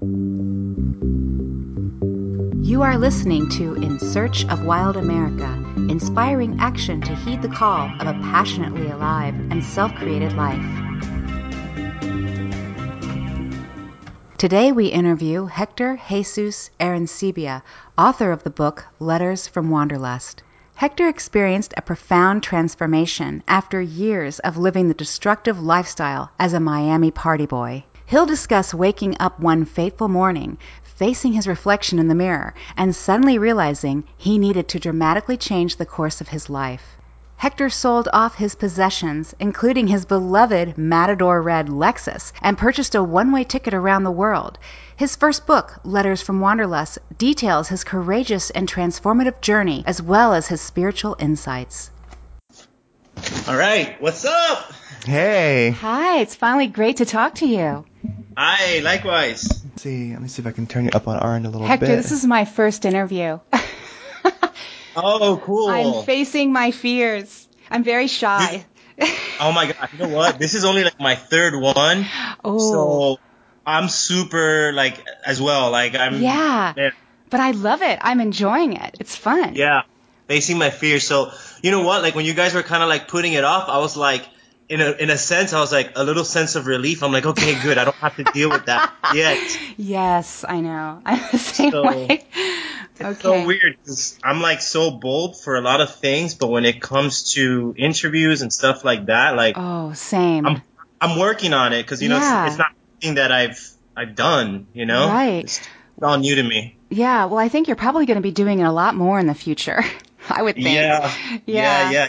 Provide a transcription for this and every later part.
You are listening to In Search of Wild America, inspiring action to heed the call of a passionately alive and self created life. Today we interview Hector Jesus Arencibia, author of the book Letters from Wanderlust. Hector experienced a profound transformation after years of living the destructive lifestyle as a Miami party boy. He'll discuss waking up one fateful morning, facing his reflection in the mirror, and suddenly realizing he needed to dramatically change the course of his life. Hector sold off his possessions, including his beloved Matador Red Lexus, and purchased a one way ticket around the world. His first book, Letters from Wanderlust, details his courageous and transformative journey as well as his spiritual insights. All right, what's up? Hey. Hi, it's finally great to talk to you. Hi, likewise. Let's see, let me see if I can turn you up on our end a little Hector, bit. Hector, this is my first interview. Oh, cool. I'm facing my fears. I'm very shy. oh my god, you know what? This is only like my third one. Oh. So I'm super like as well. Like I'm Yeah. yeah, But I love it. I'm enjoying it. It's fun. yeah, facing my fears. So you know what? Like when you guys were kind of like putting it off, I was like, in a in a sense, I was like a little sense of relief. I'm like, okay, good. I don't have to deal with that yet. Yes, I know. I'm the same So- way. It's Okay. so weird I'm like so bold for a lot of things, but when it comes to interviews and stuff like that, like Oh, same. I'm I'm working on it because you know Yeah. it's, it's not something that I've I've done. You know, Right. It's all new to me. yeah, well, I think you're probably going to be doing it a lot more in the future. I would think. Yeah, Yeah. yeah, yeah.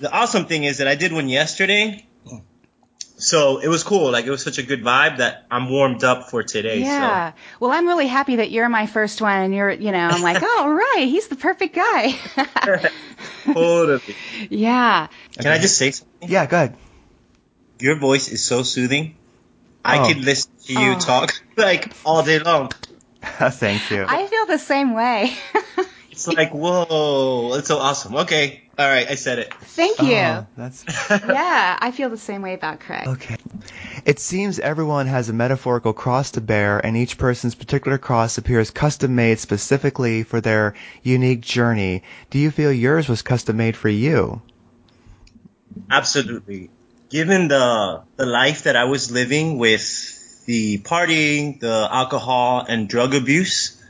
The awesome thing is that I did one yesterday, so it was cool. Like it was such a good vibe that I'm warmed up for today. Yeah. Well, I'm really happy that you're my first one and you're, you know, I'm like, oh, right, he's the perfect guy. So totally. yeah. Can I just say something? Yeah, go ahead. Your voice is so soothing. I Oh. could listen to you Oh. talk like all day long. Thank you. I feel the same way. It's like whoa, it's so awesome. Okay, all right, I said it. Thank you. Oh, that's Yeah, I feel the same way about Craig. okay. It seems everyone has a metaphorical cross to bear, and each person's particular cross appears custom made specifically for their unique journey. Do you feel yours was custom made for you? Absolutely. Given the the life that I was living with the partying, the alcohol and drug abuse,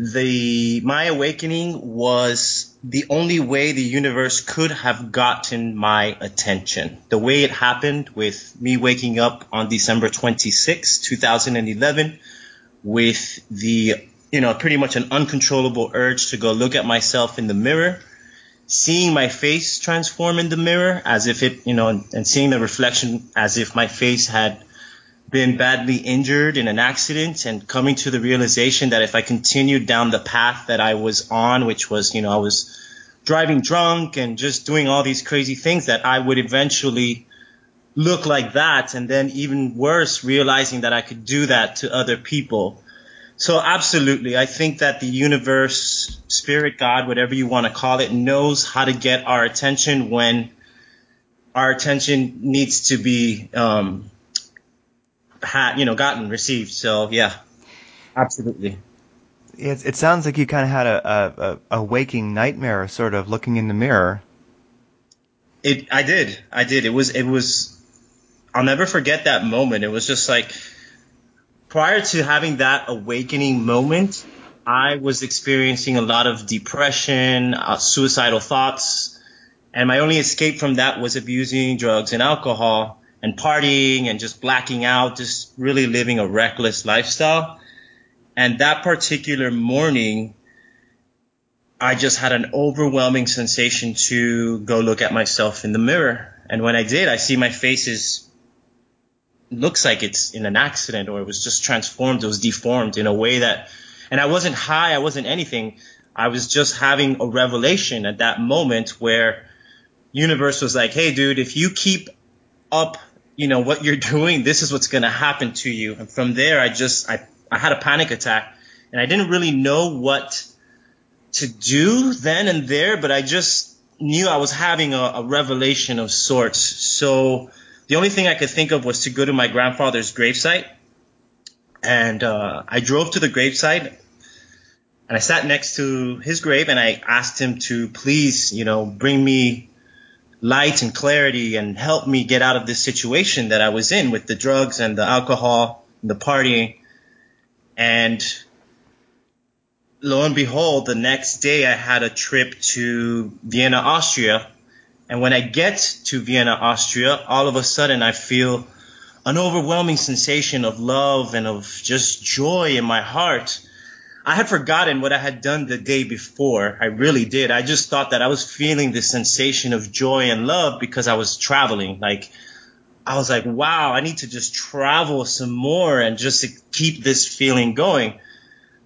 the my awakening was the only way the universe could have gotten my attention. The way it happened with me waking up on December 26, 2011 with the you know pretty much an uncontrollable urge to go look at myself in the mirror seeing my face transform in the mirror as if it, you know, and, and seeing the reflection as if my face had been badly injured in an accident and coming to the realization that if I continued down the path that I was on, which was, you know, I was driving drunk and just doing all these crazy things that I would eventually look like that. And then even worse, realizing that I could do that to other people. So absolutely, I think that the universe, spirit, God, whatever you want to call it, knows how to get our attention when our attention needs to be, um, had, you know, gotten, received. So yeah, absolutely. It, it sounds like you kind of had a, a, a, waking nightmare, sort of looking in the mirror. It, I did, I did. It was, it was, I'll never forget that moment. It was just like, prior to having that awakening moment, I was experiencing a lot of depression, uh, suicidal thoughts, and my only escape from that was abusing drugs and alcohol and partying and just blacking out, just really living a reckless lifestyle. And that particular morning, I just had an overwhelming sensation to go look at myself in the mirror. And when I did, I see my face is looks like it's in an accident or it was just transformed, it was deformed in a way that, and I wasn't high, I wasn't anything. I was just having a revelation at that moment where universe was like, hey dude, if you keep up, you know, what you're doing, this is what's going to happen to you. And from there, I just, I, I had a panic attack and I didn't really know what to do then and there, but I just knew I was having a, a revelation of sorts. So, the only thing I could think of was to go to my grandfather's gravesite. And uh, I drove to the gravesite and I sat next to his grave and I asked him to please, you know, bring me light and clarity and help me get out of this situation that I was in with the drugs and the alcohol and the partying. And lo and behold, the next day I had a trip to Vienna, Austria. And when I get to Vienna, Austria, all of a sudden I feel an overwhelming sensation of love and of just joy in my heart. I had forgotten what I had done the day before. I really did. I just thought that I was feeling this sensation of joy and love because I was traveling. Like, I was like, wow, I need to just travel some more and just keep this feeling going.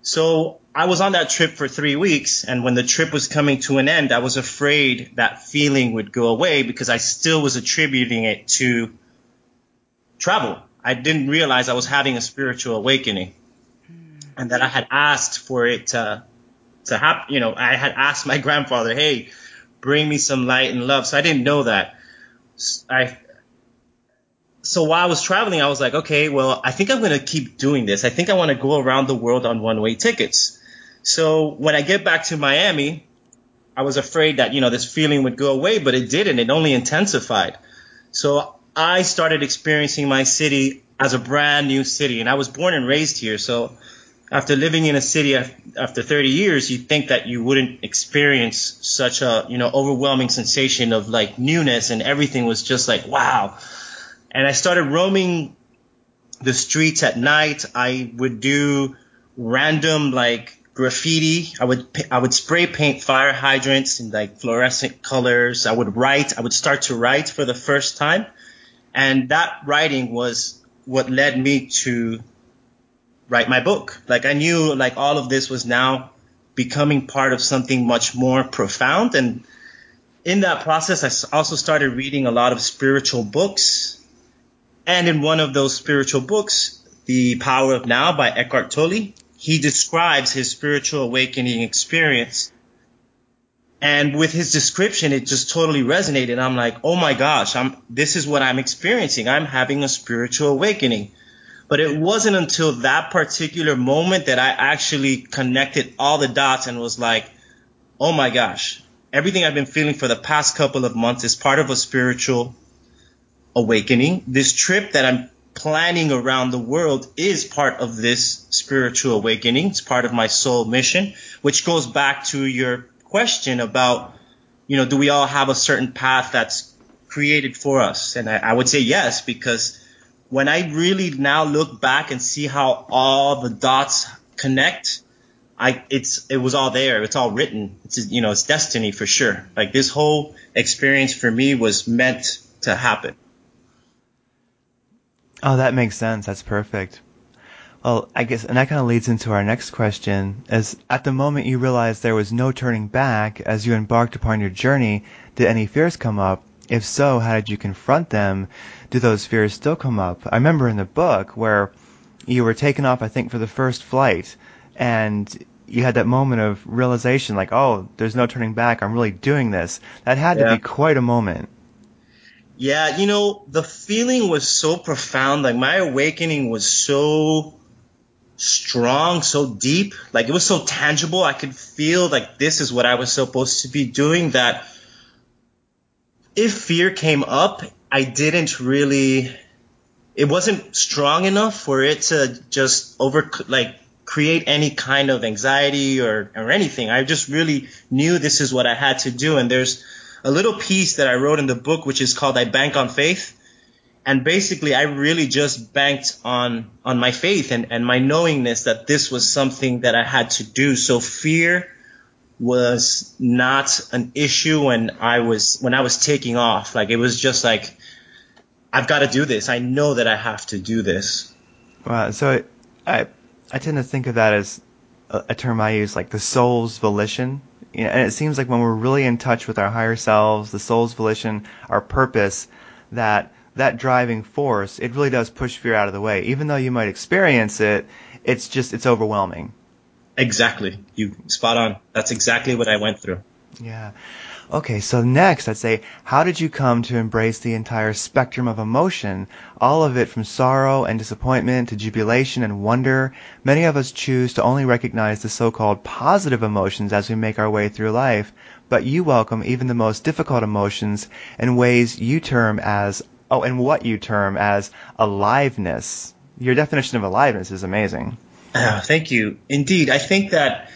So I was on that trip for three weeks. And when the trip was coming to an end, I was afraid that feeling would go away because I still was attributing it to travel. I didn't realize I was having a spiritual awakening and that I had asked for it to, to happen. You know, I had asked my grandfather, Hey, bring me some light and love. So I didn't know that. I, so while I was traveling, I was like, okay, well, I think I'm going to keep doing this. I think I want to go around the world on one way tickets. So when I get back to Miami, I was afraid that, you know, this feeling would go away, but it didn't. It only intensified. So I started experiencing my city as a brand new city and I was born and raised here. So after living in a city after 30 years, you think that you wouldn't experience such a, you know, overwhelming sensation of like newness and everything was just like, wow. And I started roaming the streets at night. I would do random like graffiti. I would I would spray paint fire hydrants in like fluorescent colors. I would write. I would start to write for the first time, and that writing was what led me to write my book. Like I knew like all of this was now becoming part of something much more profound and in that process I also started reading a lot of spiritual books and in one of those spiritual books The Power of Now by Eckhart Tolle he describes his spiritual awakening experience. And with his description, it just totally resonated. I'm like, oh my gosh, I'm, this is what I'm experiencing. I'm having a spiritual awakening. But it wasn't until that particular moment that I actually connected all the dots and was like, oh my gosh, everything I've been feeling for the past couple of months is part of a spiritual awakening. This trip that I'm planning around the world is part of this spiritual awakening. It's part of my soul mission, which goes back to your question about, you know, do we all have a certain path that's created for us? And I, I would say yes, because when I really now look back and see how all the dots connect, I, it's, it was all there. It's all written. It's, you know, it's destiny for sure. Like this whole experience for me was meant to happen. Oh, that makes sense. That's perfect. Well, I guess, and that kind of leads into our next question. As at the moment you realized there was no turning back as you embarked upon your journey, did any fears come up? If so, how did you confront them? Do those fears still come up? I remember in the book where you were taken off, I think, for the first flight, and you had that moment of realization, like, oh, there's no turning back. I'm really doing this. That had yeah. to be quite a moment. Yeah, you know, the feeling was so profound. Like my awakening was so strong, so deep. Like it was so tangible. I could feel like this is what I was supposed to be doing that if fear came up, I didn't really, it wasn't strong enough for it to just over, like create any kind of anxiety or, or anything. I just really knew this is what I had to do. And there's, a little piece that I wrote in the book, which is called I Bank on Faith. And basically, I really just banked on, on my faith and, and my knowingness that this was something that I had to do. So fear was not an issue when I was, when I was taking off. Like it was just like, I've got to do this. I know that I have to do this. Wow. So I, I tend to think of that as a, a term I use, like the soul's volition you know, and it seems like when we're really in touch with our higher selves, the soul's volition, our purpose, that that driving force, it really does push fear out of the way. Even though you might experience it, it's just it's overwhelming. Exactly. You spot on. That's exactly what I went through. Yeah. Okay, so next I'd say, how did you come to embrace the entire spectrum of emotion, all of it from sorrow and disappointment to jubilation and wonder? Many of us choose to only recognize the so-called positive emotions as we make our way through life, but you welcome even the most difficult emotions in ways you term as, oh, and what you term as aliveness. Your definition of aliveness is amazing. Uh, thank you. Indeed, I think that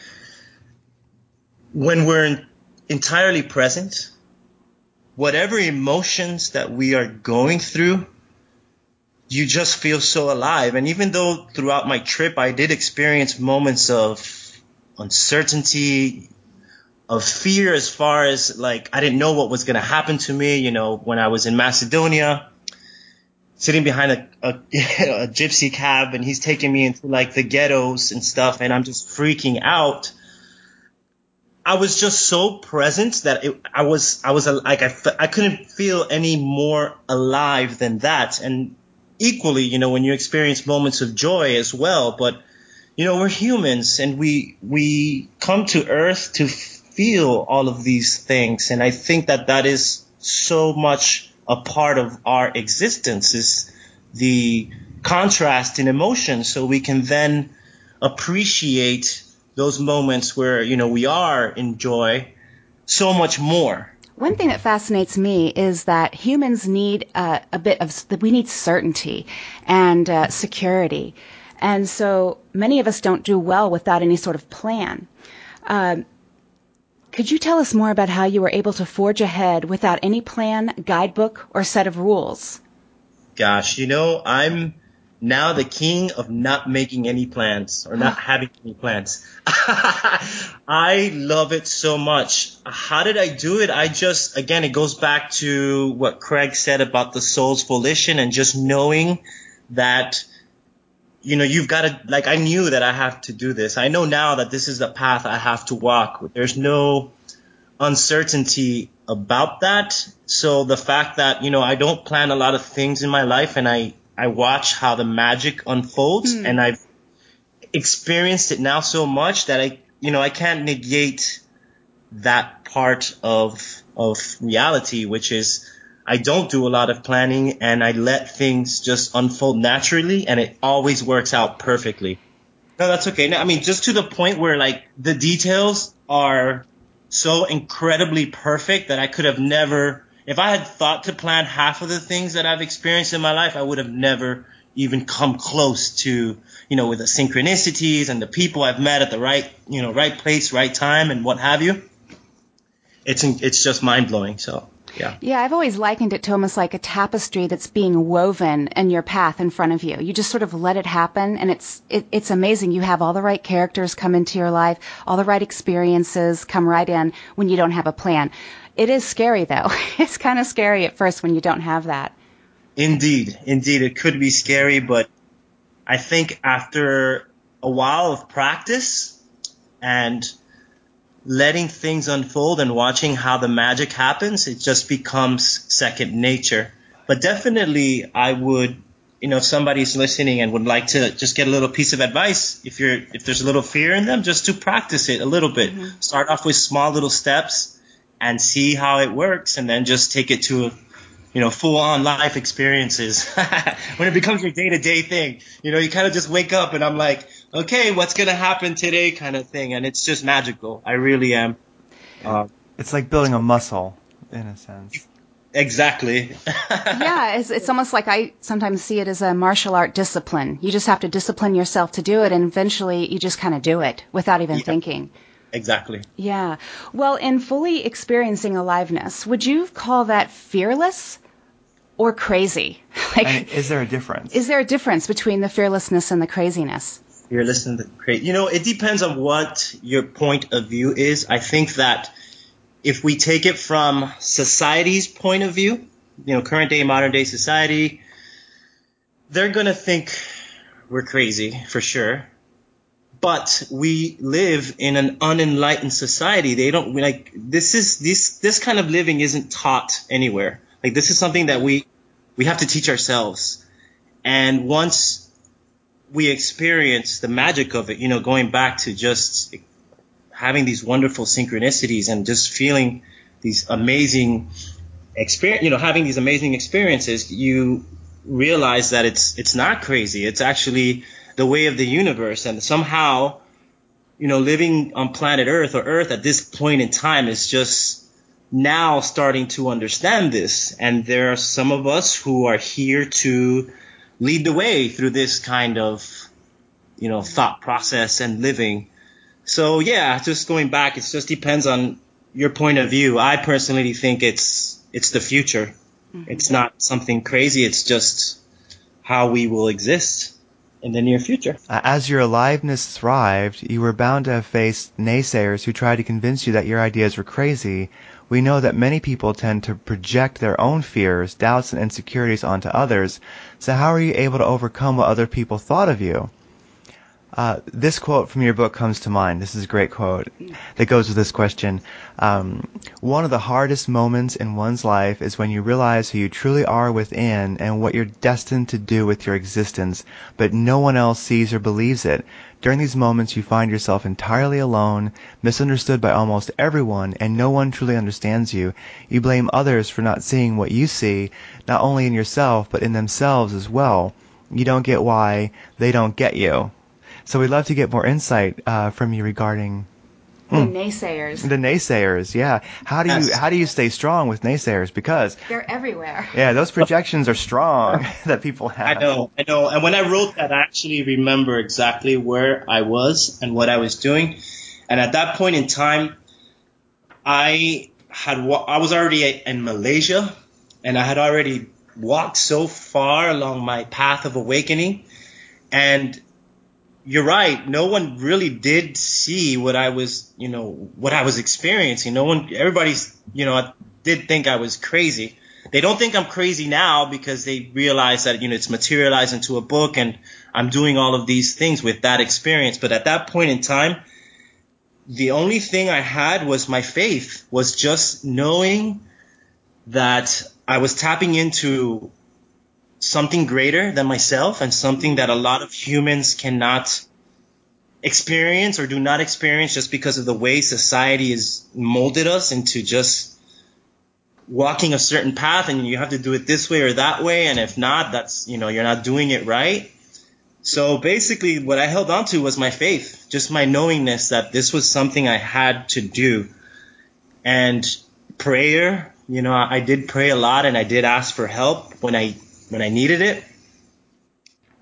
when we're entirely present, whatever emotions that we are going through, you just feel so alive. And even though throughout my trip I did experience moments of uncertainty, of fear as far as like I didn't know what was going to happen to me, you know, when I was in Macedonia, sitting behind a, a, a gypsy cab and he's taking me into like the ghettos and stuff and I'm just freaking out I was just so present that it, I was I was like I, I couldn't feel any more alive than that. And equally, you know, when you experience moments of joy as well, but you know, we're humans and we we come to Earth to feel all of these things, and I think that that is so much a part of our existence is the contrast in emotion, so we can then appreciate those moments where, you know, we are in joy so much more. One thing that fascinates me is that humans need uh, a bit of, we need certainty and uh, security. And so many of us don't do well without any sort of plan. Uh, could you tell us more about how you were able to forge ahead without any plan, guidebook, or set of rules? Gosh, you know, I'm now the king of not making any plans or not having any plans. I love it so much. How did I do it? I just, again, it goes back to what Craig said about the soul's volition and just knowing that, you know, you've got to, like, I knew that I have to do this. I know now that this is the path I have to walk. There's no uncertainty about that. So the fact that, you know, I don't plan a lot of things in my life and I, I watch how the magic unfolds mm. and I've experienced it now so much that I, you know, I can't negate that part of, of reality, which is I don't do a lot of planning and I let things just unfold naturally and it always works out perfectly. No, that's okay. No, I mean, just to the point where like the details are so incredibly perfect that I could have never if I had thought to plan half of the things that I've experienced in my life, I would have never even come close to, you know, with the synchronicities and the people I've met at the right, you know, right place, right time and what have you. It's, it's just mind blowing. So. Yeah. Yeah, I've always likened it to almost like a tapestry that's being woven in your path in front of you. You just sort of let it happen, and it's it, it's amazing. You have all the right characters come into your life, all the right experiences come right in when you don't have a plan. It is scary though. It's kind of scary at first when you don't have that. Indeed, indeed, it could be scary, but I think after a while of practice and letting things unfold and watching how the magic happens, it just becomes second nature. But definitely, I would, you know, if somebody's listening and would like to just get a little piece of advice, if you're, if there's a little fear in them, just to practice it a little bit. Mm-hmm. Start off with small little steps and see how it works and then just take it to you know full on life experiences. When it becomes your day to day thing you know you kind of just wake up and i'm like okay what's gonna happen today? kind of thing and it's just magical. I really am uh, it's like building a muscle in a sense. Exactly. Yeah it's, it's almost like i sometimes see it as a martial art discipline. You just have to discipline yourself to do it and eventually you just kind of do it without even yeah. thinking Exactly. Yeah. Well, in fully experiencing aliveness, would you call that fearless or crazy? Like, and is there a difference? Is there a difference between the fearlessness and the craziness? You're listening to crazy. You know, it depends on what your point of view is. I think that if we take it from society's point of view, you know, current day, modern day society, they're going to think we're crazy for sure but we live in an unenlightened society. They don't like this is this this kind of living isn't taught anywhere. Like this is something that we we have to teach ourselves. And once we experience the magic of it, you know, going back to just having these wonderful synchronicities and just feeling these amazing experience, you know, having these amazing experiences, you realize that it's it's not crazy. It's actually the way of the universe, and somehow, you know, living on planet Earth or Earth at this point in time is just now starting to understand this. And there are some of us who are here to lead the way through this kind of, you know, thought process and living. So yeah, just going back, it just depends on your point of view. I personally think it's it's the future. Mm-hmm. It's not something crazy. It's just how we will exist in the near future. Uh, as your aliveness thrived, you were bound to have faced naysayers who tried to convince you that your ideas were crazy. We know that many people tend to project their own fears, doubts, and insecurities onto others. So how are you able to overcome what other people thought of you? Uh, this quote from your book comes to mind. This is a great quote that goes with this question. Um, one of the hardest moments in one's life is when you realize who you truly are within and what you're destined to do with your existence, but no one else sees or believes it. During these moments, you find yourself entirely alone, misunderstood by almost everyone, and no one truly understands you. You blame others for not seeing what you see, not only in yourself, but in themselves as well. You don't get why they don't get you. So we'd love to get more insight uh, from you regarding the mm, naysayers. The naysayers, yeah. How do you how do you stay strong with naysayers? Because they're everywhere. Yeah, those projections are strong that people have. I know, I know. And when I wrote that, I actually remember exactly where I was and what I was doing. And at that point in time, I had I was already in Malaysia, and I had already walked so far along my path of awakening, and you're right. No one really did see what I was, you know, what I was experiencing. No one, everybody's, you know, did think I was crazy. They don't think I'm crazy now because they realize that, you know, it's materialized into a book and I'm doing all of these things with that experience. But at that point in time, the only thing I had was my faith, was just knowing that I was tapping into something greater than myself and something that a lot of humans cannot experience or do not experience just because of the way society has molded us into just walking a certain path and you have to do it this way or that way. And if not that's you know you're not doing it right. So basically what i held on to was my faith just my knowingness that this was something i had to do. And prayer you know i did pray a lot and i did ask for help when i when I needed it,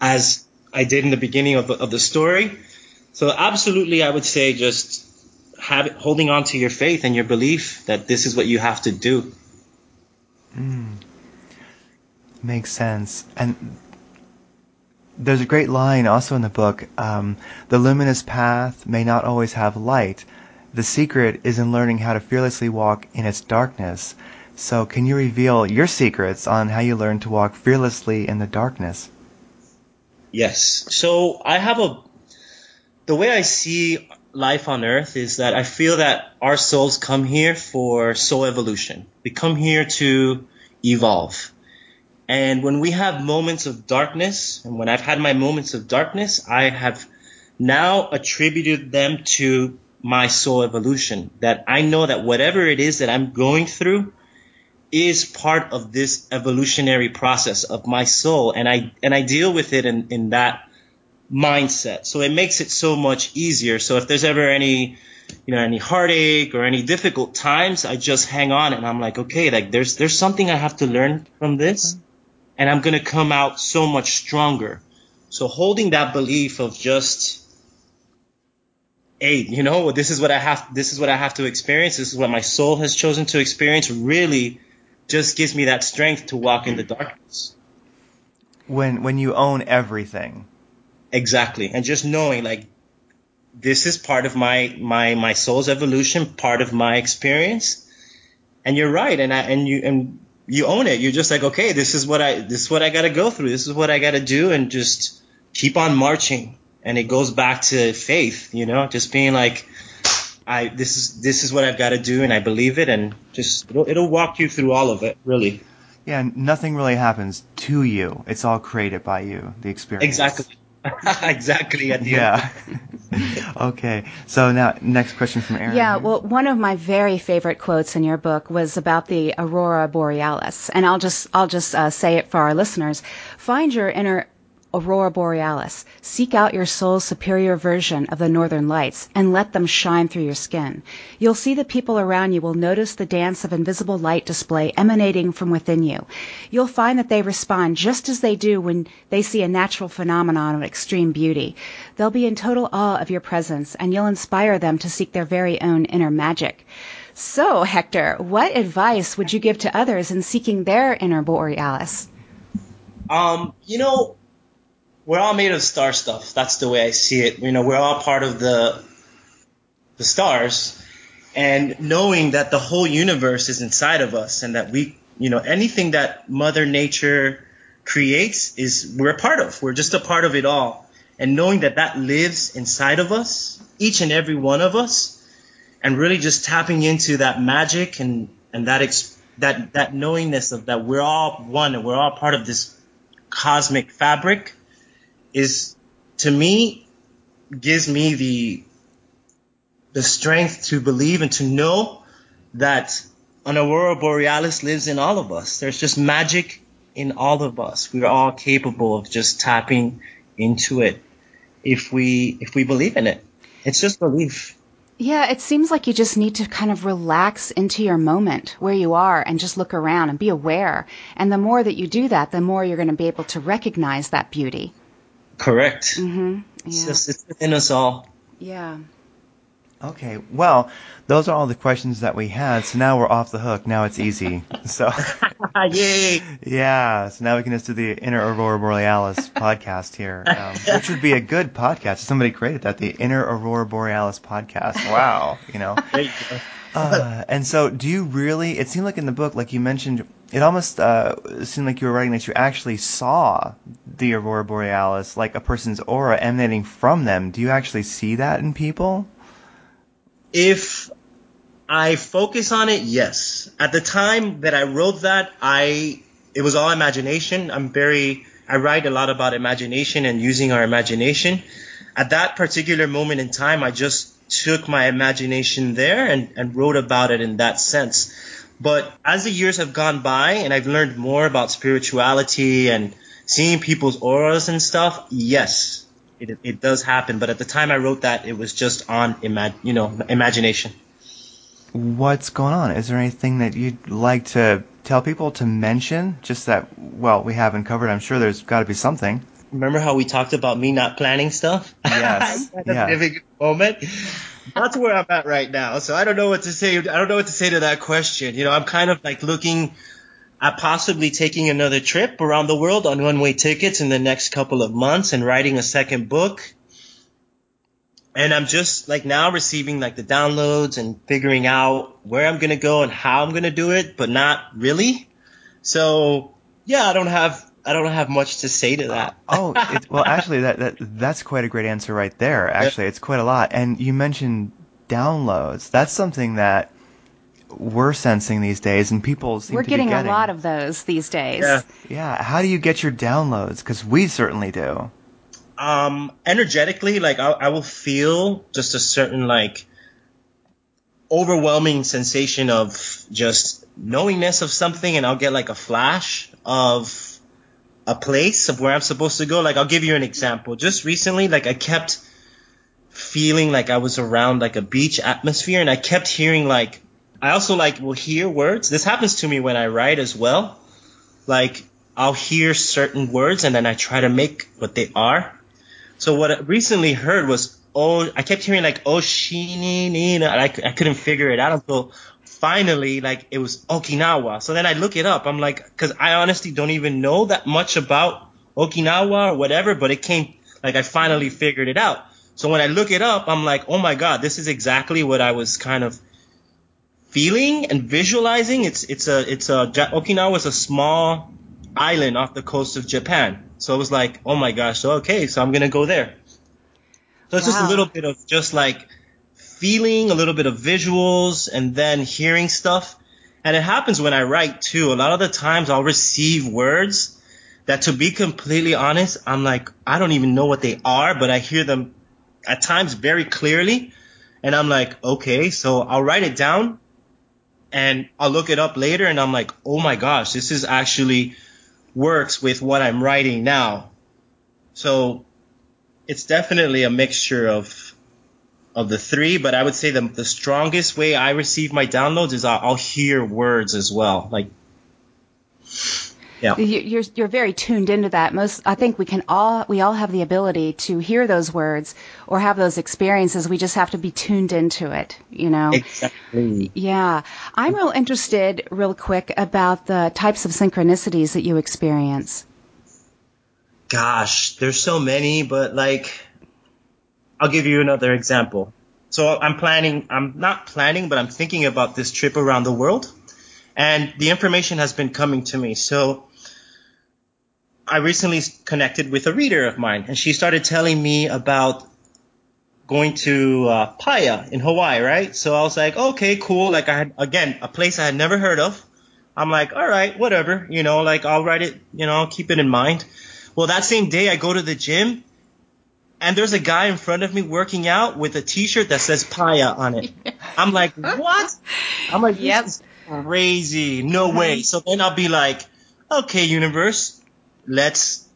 as I did in the beginning of, of the story. So absolutely, I would say just have holding on to your faith and your belief that this is what you have to do. Mm. Makes sense. And there's a great line also in the book um, the luminous path may not always have light. The secret is in learning how to fearlessly walk in its darkness. So, can you reveal your secrets on how you learn to walk fearlessly in the darkness? Yes. So, I have a. The way I see life on earth is that I feel that our souls come here for soul evolution. We come here to evolve. And when we have moments of darkness, and when I've had my moments of darkness, I have now attributed them to my soul evolution. That I know that whatever it is that I'm going through, is part of this evolutionary process of my soul and I and I deal with it in, in that mindset. So it makes it so much easier. So if there's ever any you know any heartache or any difficult times, I just hang on and I'm like, okay, like there's there's something I have to learn from this mm-hmm. and I'm gonna come out so much stronger. So holding that belief of just hey, you know, this is what I have this is what I have to experience, this is what my soul has chosen to experience really just gives me that strength to walk in the darkness. When when you own everything. Exactly. And just knowing like this is part of my my my soul's evolution, part of my experience. And you're right, and I and you and you own it. You're just like, okay, this is what I this is what I gotta go through. This is what I gotta do and just keep on marching. And it goes back to faith, you know, just being like, I this is this is what I've got to do, and I believe it, and just it'll, it'll walk you through all of it, really. Yeah, nothing really happens to you. It's all created by you, the experience. Exactly. exactly. At the yeah. okay. So now, next question from Aaron. Yeah, well, one of my very favorite quotes in your book was about the aurora borealis, and I'll just I'll just uh, say it for our listeners. Find your inner aurora borealis. Seek out your soul's superior version of the northern lights and let them shine through your skin. You'll see the people around you will notice the dance of invisible light display emanating from within you. You'll find that they respond just as they do when they see a natural phenomenon of extreme beauty. They'll be in total awe of your presence and you'll inspire them to seek their very own inner magic. So, Hector, what advice would you give to others in seeking their inner borealis? Um, you know, we're all made of star stuff. That's the way I see it. You know, we're all part of the the stars, and knowing that the whole universe is inside of us, and that we, you know, anything that Mother Nature creates is we're a part of. We're just a part of it all, and knowing that that lives inside of us, each and every one of us, and really just tapping into that magic and and that ex- that that knowingness of that we're all one and we're all part of this cosmic fabric is to me gives me the the strength to believe and to know that an aurora borealis lives in all of us. There's just magic in all of us. We're all capable of just tapping into it if we if we believe in it. It's just belief. Yeah, it seems like you just need to kind of relax into your moment where you are and just look around and be aware. And the more that you do that, the more you're going to be able to recognize that beauty. Correct. Mm-hmm. Yeah. It's just it's within us all. Yeah. Okay, well, those are all the questions that we had. So now we're off the hook. Now it's easy. So, Yay! yeah. So now we can just do the Inner Aurora Borealis podcast here, um, which would be a good podcast. Somebody created that, the Inner Aurora Borealis podcast. Wow, you know. You. Uh, and so, do you really? It seemed like in the book, like you mentioned, it almost uh, seemed like you were writing that you actually saw the aurora borealis, like a person's aura emanating from them. Do you actually see that in people? If I focus on it, yes. At the time that I wrote that, I it was all imagination. I'm very I write a lot about imagination and using our imagination. At that particular moment in time, I just took my imagination there and, and wrote about it in that sense. But as the years have gone by and I've learned more about spirituality and seeing people's auras and stuff, yes, it, it does happen. But at the time I wrote that, it was just on imag- you know imagination. What's going on? Is there anything that you'd like to tell people to mention? Just that, well, we haven't covered. I'm sure there's got to be something. Remember how we talked about me not planning stuff? Yes. At yeah. moment. That's where I'm at right now. So I don't know what to say. I don't know what to say to that question. You know, I'm kind of like looking at possibly taking another trip around the world on one-way tickets in the next couple of months and writing a second book. And I'm just like now receiving like the downloads and figuring out where I'm going to go and how I'm going to do it, but not really. So yeah, I don't have I don't have much to say to that. oh, it, well, actually, that, that that's quite a great answer right there. Actually, it's quite a lot. And you mentioned downloads. That's something that we're sensing these days, and people seem We're to getting, be getting a lot of those these days. Yeah. Yeah. How do you get your downloads? Because we certainly do. um energetically like I, I will feel just a certain like overwhelming sensation of just knowingness of something and I'll get like a flash of a place of where I'm supposed to go like I'll give you an example just recently like I kept feeling like I was around like a beach atmosphere and I kept hearing like I also like will hear words this happens to me when I write as well like I'll hear certain words and then I try to make what they are so what I recently heard was oh I kept hearing like oh, Oshinini and I, I couldn't figure it out until finally like it was Okinawa. So then I look it up. I'm like cuz I honestly don't even know that much about Okinawa or whatever, but it came like I finally figured it out. So when I look it up, I'm like, "Oh my god, this is exactly what I was kind of feeling and visualizing." It's it's a it's a Ja- Okinawa is a small island off the coast of Japan. So it was like, oh my gosh, so okay, so I'm gonna go there. So it's just a little bit of just like feeling, a little bit of visuals, and then hearing stuff. And it happens when I write too. A lot of the times I'll receive words that to be completely honest, I'm like, I don't even know what they are, but I hear them at times very clearly. And I'm like, okay, so I'll write it down and I'll look it up later and I'm like, oh my gosh, this is actually works with what I'm writing now. So it's definitely a mixture of of the three, but I would say the the strongest way I receive my downloads is I'll, I'll hear words as well. Like yeah. You're you're very tuned into that. Most I think we can all we all have the ability to hear those words or have those experiences. We just have to be tuned into it, you know. Exactly. Yeah. I'm real interested real quick about the types of synchronicities that you experience. Gosh, there's so many, but like I'll give you another example. So I'm planning I'm not planning, but I'm thinking about this trip around the world and the information has been coming to me. So I recently connected with a reader of mine, and she started telling me about going to uh, Paia in Hawaii, right? So I was like, okay, cool. Like I had again a place I had never heard of. I'm like, all right, whatever, you know, like I'll write it, you know, I'll keep it in mind. Well, that same day I go to the gym and there's a guy in front of me working out with a t-shirt that says Paia on it. I'm like, what? I'm like, yep. is crazy. No way. So then I'll be like, okay, universe, let's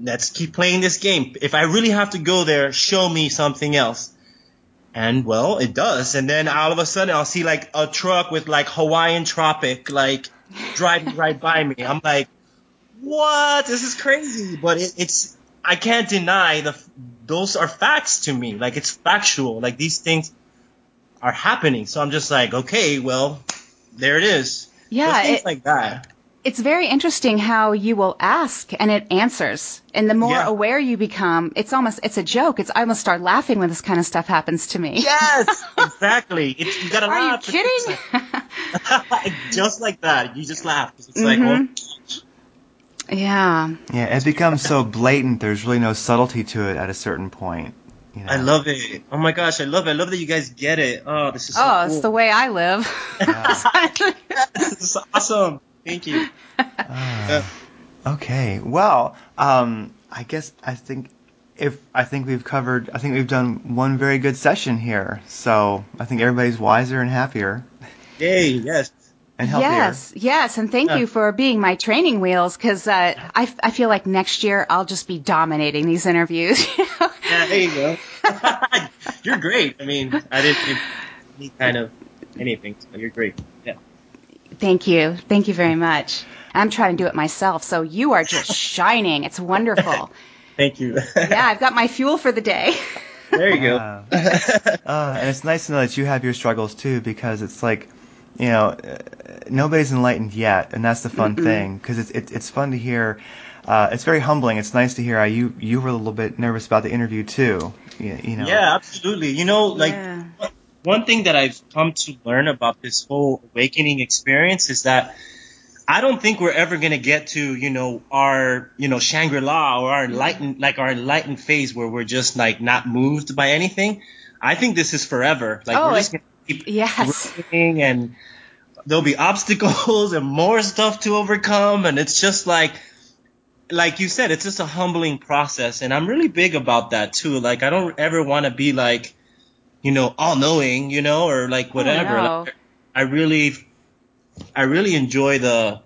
let's keep playing this game. If I really have to go there, show me something else. And well, it does. And then all of a sudden I'll see like a truck with like Hawaiian tropic like driving right by me. I'm like, what? This is crazy. But it, it's I can't deny the those are facts to me. Like it's factual. Like these things are happening. So I'm just like, okay, well, there it is. Yeah, so it, like that. It's very interesting how you will ask and it answers. And the more yeah. aware you become, it's almost it's a joke. It's I almost start laughing when this kind of stuff happens to me. Yes, exactly. It's, you gotta Are laugh. Are you kidding? just like that, you just laugh. It's mm-hmm. like, oh. Yeah. Yeah, it becomes so blatant. There's really no subtlety to it at a certain point. You know? I love it. Oh my gosh, I love it. I love that you guys get it. Oh, this is so Oh, cool. it's the way I live. Yeah. this is awesome. Thank you. Uh, okay. Well, um, I guess I think if I think we've covered, I think we've done one very good session here. So I think everybody's wiser and happier. Yay! Yes and healthier. Yes, yes, and thank yeah. you for being my training wheels because uh, I, I feel like next year I'll just be dominating these interviews. yeah, there you go. you're great. I mean, I didn't do any kind of anything, so you're great. Yeah. Thank you, thank you very much. I'm trying to do it myself, so you are just shining. It's wonderful. Thank you. yeah, I've got my fuel for the day. There you go. Uh, uh, and it's nice to know that you have your struggles too, because it's like you know, nobody's enlightened yet, and that's the fun mm thing because it's it, it's fun to hear. Uh, it's very humbling. It's nice to hear how you you were a little bit nervous about the interview too. You, you know. Yeah, absolutely. You know, like yeah. One thing that I've come to learn about this whole awakening experience is that I don't think we're ever gonna get to you know our you know Shangri La or our enlightened like our enlightened phase where we're just like not moved by anything. I think this is forever. Like oh, we're just gonna keep yes. and there'll be obstacles and more stuff to overcome and it's just like like you said it's just a humbling process and i'm really big about that too like i don't ever want to be like you know all knowing you know or like oh, whatever oh, no. like, i really i really enjoy the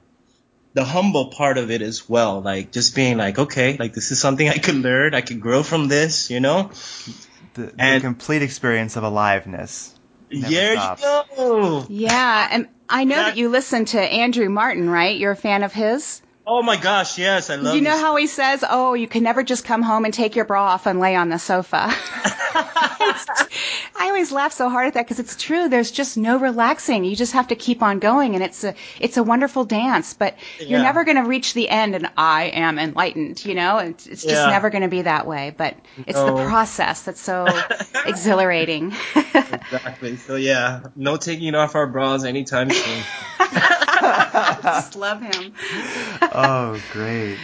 the humble part of it as well like just being like okay like this is something i could learn i could grow from this you know the, the and, complete experience of aliveness there you go. Yeah, and I know that, that you listen to Andrew Martin, right? You're a fan of his. Oh my gosh, yes, I love. It. You know how he says, "Oh, you can never just come home and take your bra off and lay on the sofa." I always laugh so hard at that because it's true. There's just no relaxing. You just have to keep on going, and it's a it's a wonderful dance. But yeah. you're never going to reach the end, and I am enlightened. You know, it's, it's just yeah. never going to be that way. But it's no. the process that's so exhilarating. exactly. So yeah, no taking off our bras anytime soon. just love him. oh, great.